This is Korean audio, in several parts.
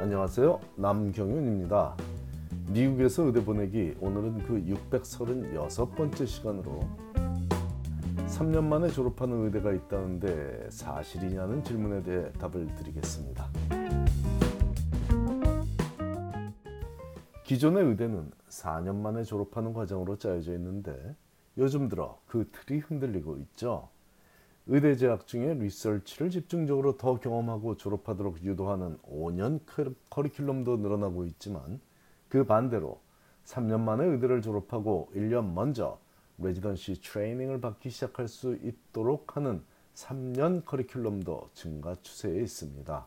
안녕하세요. 남경윤입니다. 미국에서 의대 보내기 오늘은 그 636번째 시간으로 3년 만에 졸업하는 의대가 있다는데 사실이냐는 질문에 대해 답을 드리겠습니다. 기존의 의대는 4년 만에 졸업하는 과정으로 짜여져 있는데 요즘 들어 그 틀이 흔들리고 있죠. 의대 재학 중에 리서치를 집중적으로 더 경험하고 졸업하도록 유도하는 5년 커리큘럼도 늘어나고 있지만 그 반대로 3년 만에 의대를 졸업하고 1년 먼저 레지던시 트레이닝을 받기 시작할 수 있도록 하는 3년 커리큘럼도 증가 추세에 있습니다.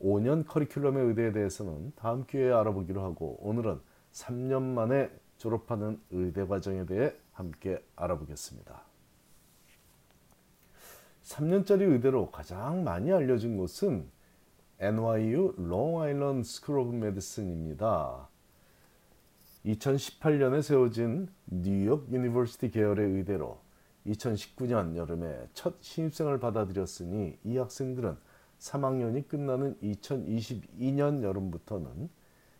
5년 커리큘럼의 의대에 대해서는 다음 기회에 알아보기로 하고 오늘은 3년 만에 졸업하는 의대 과정에 대해 함께 알아보겠습니다. 3년짜리 의대로 가장 많이 알려진 곳은 NYU Long Island School of Medicine입니다. 2018년에 세워진 New York University 계열의 의대로 2019년 여름에 첫 신입생을 받아들였으니 이 학생들은 3학년이 끝나는 2022년 여름부터는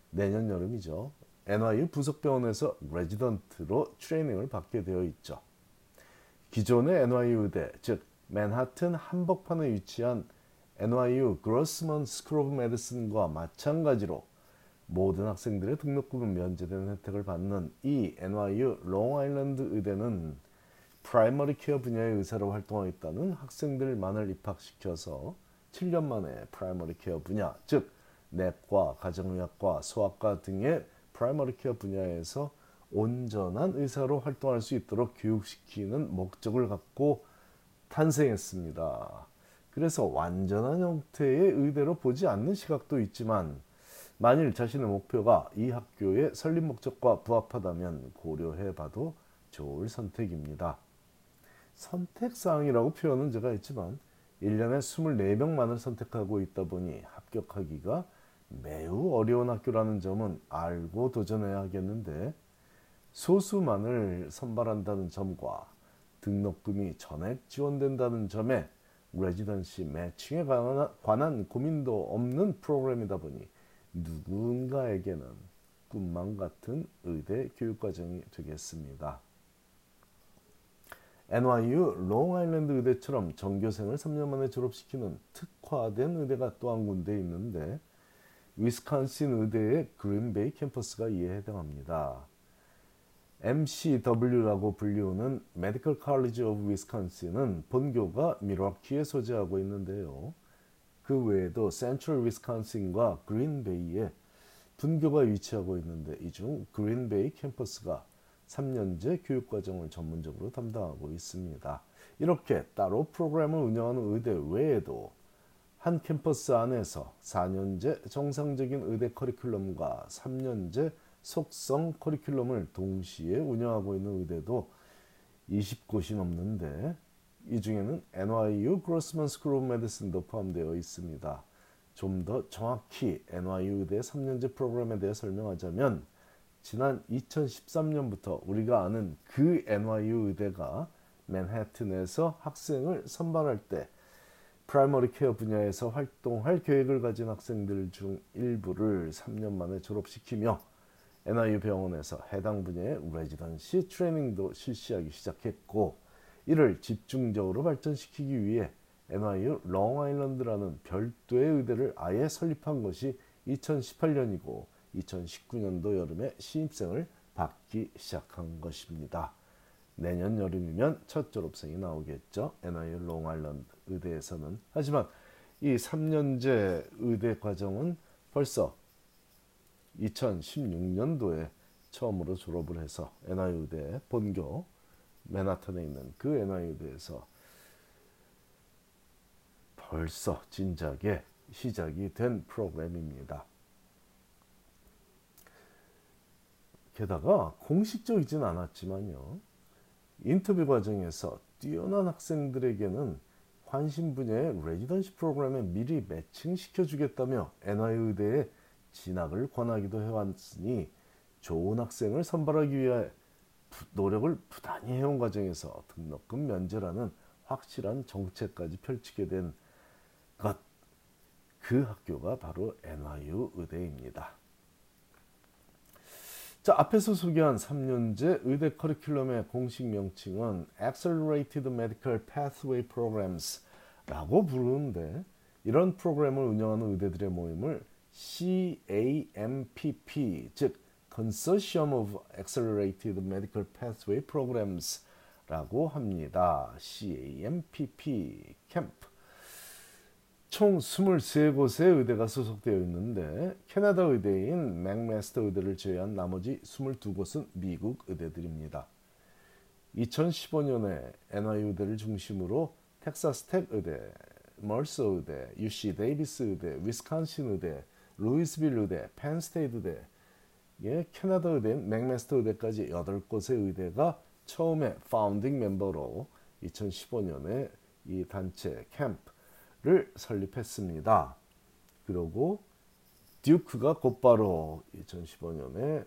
내년 여름이죠. NYU 부속병원에서 레지던트로 트레이닝을 받게 되어 있죠. 기존의 NYU 의대, 즉 맨하튼 한복판에 위치한 NYU Grossman School of Medicine과 마찬가지로 모든 학생들의 등록금은 면제되는 혜택을 받는 이 NYU 롱아일랜드 의대는 primary care 분야의 의사로 활동하겠다는 학생들만을 입학시켜서 7년 만에 primary care 분야, 즉 내과, 가정의학과, 소아과 등의 primary care 분야에서 온전한 의사로 활동할 수 있도록 교육시키는 목적을 갖고 탄생했습니다. 그래서 완전한 형태의 의대로 보지 않는 시각도 있지만 만일 자신의 목표가 이 학교의 설립 목적과 부합하다면 고려해 봐도 좋을 선택입니다. 선택사항이라고 표현은 제가 했지만 1년에 24명만을 선택하고 있다 보니 합격하기가 매우 어려운 학교라는 점은 알고 도전해야 하겠는데 소수만을 선발한다는 점과 등록금이 전액 지원된다는 점에 레지던시 매칭에 관한, 관한 고민도 없는 프로그램이다 보니 누군가에게는 꿈만 같은 의대 교육 과정이 되겠습니다. NYU 롱아일랜드 의대처럼 전교생을 3년 만에 졸업시키는 특화된 의대가 또 한 군데 있는데 위스콘신 의대의 그린베이 캠퍼스가 이에 해당합니다. MCW라고 불리우는 메디컬 칼리지 오브 위스콘신은 본교가 밀워키에 소재하고 있는데요. 그 외에도 Central 위스콘신과 그린베이에 분교가 위치하고 있는데 이 중 그린베이 캠퍼스가 3년제 교육과정을 전문적으로 담당하고 있습니다. 이렇게 따로 프로그램을 운영하는 의대 외에도 한 캠퍼스 안에서 4년제 정상적인 의대 커리큘럼과 3년제 속성 커리큘럼을 동시에 운영하고 있는 의대도 20곳이 넘는데 이 중에는 NYU Grossman School of Medicine도 포함되어 있습니다. 좀 더 정확히 NYU 의대 3년제 프로그램에 대해 설명하자면 지난 2013년부터 우리가 아는 그 NYU 의대가 맨해튼에서 학생을 선발할 때 primary care 분야에서 활동할 계획을 가진 학생들 중 일부를 3년 만에 졸업시키며 NYU 병원에서 해당 분야의 residency training도 실시하기 시작했고 이를 집중적으로 발전시키기 위해 NYU 롱아일랜드라는 별도의 의대를 아예 설립한 것이 2018년이고 2019년도 여름에 신입생을 받기 시작한 것입니다. 내년 여름이면 첫 졸업생이 나오겠죠. NIU 롱아일랜드 의대에서는. 하지만 이 3년제 의대 과정은 벌써 2016년도에 처음으로 졸업을 해서 NIU 의대 본교 맨하탄에 있는 그 NIU 의대에서 벌써 진작에 시작이 된 프로그램입니다. 게다가 공식적이진 않았지만요. 인터뷰 과정에서 뛰어난 학생들에게는 관심 분야의 레지던시 프로그램에 미리 매칭시켜 주겠다며 NIU 의대에 진학을 권하기도 해왔으니 좋은 학생을 선발하기 위해 노력을 부단히 해온 과정에서 등록금 면제라는 확실한 정책까지 펼치게 된 것. 그 학교가 바로 NYU 의대입니다. 자, 앞에서 소개한 3년제 의대 커리큘럼의 공식 명칭은 Accelerated Medical Pathway Programs라고 부르는데 이런 프로그램을 운영하는 의대들의 모임을 CAMPP 즉 Consortium of Accelerated Medical Pathway Programs라고 합니다. CAMPP 캠프 총 23곳의 의대가 소속되어 있는데 캐나다 의대인 맥메스터 의대를 제외한 나머지 22곳은 미국 의대들입니다. 2015년에 NYU 의대를 중심으로 텍사스 텍 의대, 멀서 의대, UC 데이비스 의대, 위스콘신 의대, 루이스빌 의대, 펜스테이트 의대, 예, 캐나다 의대인 맥매스터 의대까지 8곳의 의대가 처음에 founding member로 2015년에 이 단체 CAMPP를 설립했습니다. 그리고 듀크가 곧바로 2015년에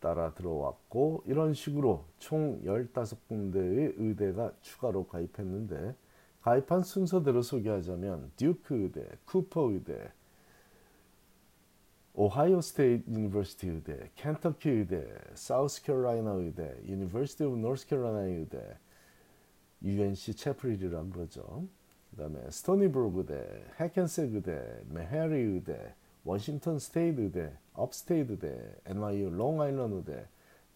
따라 들어왔고 이런 식으로 총 15군데의 의대가 추가로 가입했는데 가입한 순서대로 소개하자면 듀크 의대, 쿠퍼 의대, 오하이오 스테이트 유니버시티 의대, 켄터키 의대, 사우스캐롤라이나 의대, 유니버시티 오브 노스캐롤라이나 의대, UNC 채플힐이라고 그러죠. 그 다음에 스토니브룩 의대, 해켄색 의대, 메해리 의대, 워싱턴 스테이트 의대, 업스테이트 의대, NYU 롱아일랜드 의대,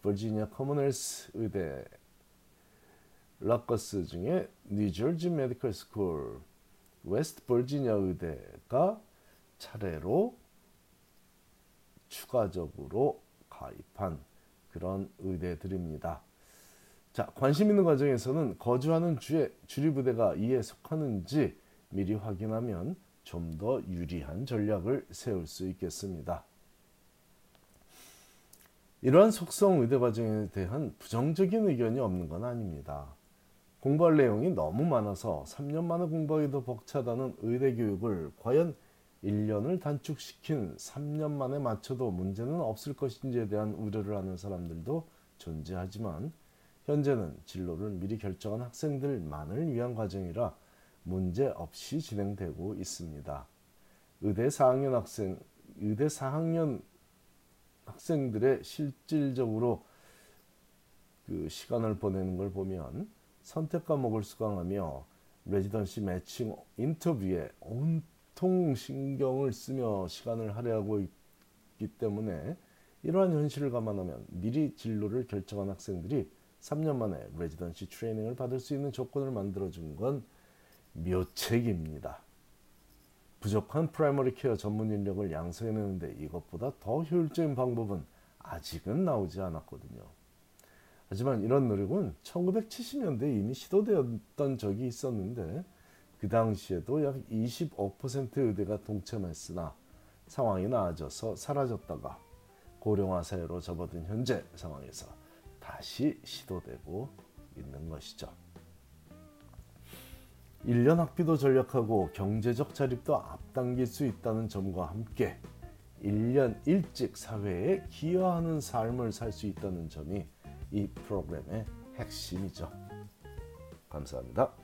버지니아 커먼웰스 의대, 럿거스 중에 뉴저지 메디컬 스쿨, 웨스트 버지니아 의대가 차례로 추가적으로 가입한 그런 의대들입니다. 자, 관심 있는 가정에서는 거주하는 주의 주립의대가 이에 속하는지 미리 확인하면 좀 더 유리한 전략을 세울 수 있겠습니다. 이러한 속성 의대 과정에 대한 부정적인 의견이 없는 건 아닙니다. 공부할 내용이 너무 많아서 3년 만에 공부하기도 벅차다는 의대 교육을 과연 1년을 단축시킨 3년 만에 맞춰도 문제는 없을 것인지에 대한 우려를 하는 사람들도 존재하지만 현재는 진로를 미리 결정한 학생들만을 위한 과정이라 문제 없이 진행되고 있습니다. 의대 4학년 학생, 의대 4학년 학생들의 실질적으로 그 시간을 보내는 걸 보면 선택 과목을 수강하며 레지던시 매칭 인터뷰에 온 통 신경을 쓰며 시간을 할애하고 있기 때문에 이러한 현실을 감안하면 미리 진로를 결정한 학생들이 3년 만에 residency training을 받을 수 있는 조건을 만들어준 건 묘책입니다. 부족한 primary care 전문 인력을 양성해내는데 이것보다 더 효율적인 방법은 아직은 나오지 않았거든요. 하지만 이런 노력은 1970년대에 이미 시도되었던 적이 있었는데 그 당시에도 약 25%의 의대가 동참했으나 상황이 나아져서 사라졌다가 고령화 사회로 접어든 현재 상황에서 다시 시도되고 있는 것이죠. 1년 학비도 절약하고 경제적 자립도 앞당길 수 있다는 점과 함께 1년 일찍 사회에 기여하는 삶을 살 수 있다는 점이 이 프로그램의 핵심이죠. 감사합니다.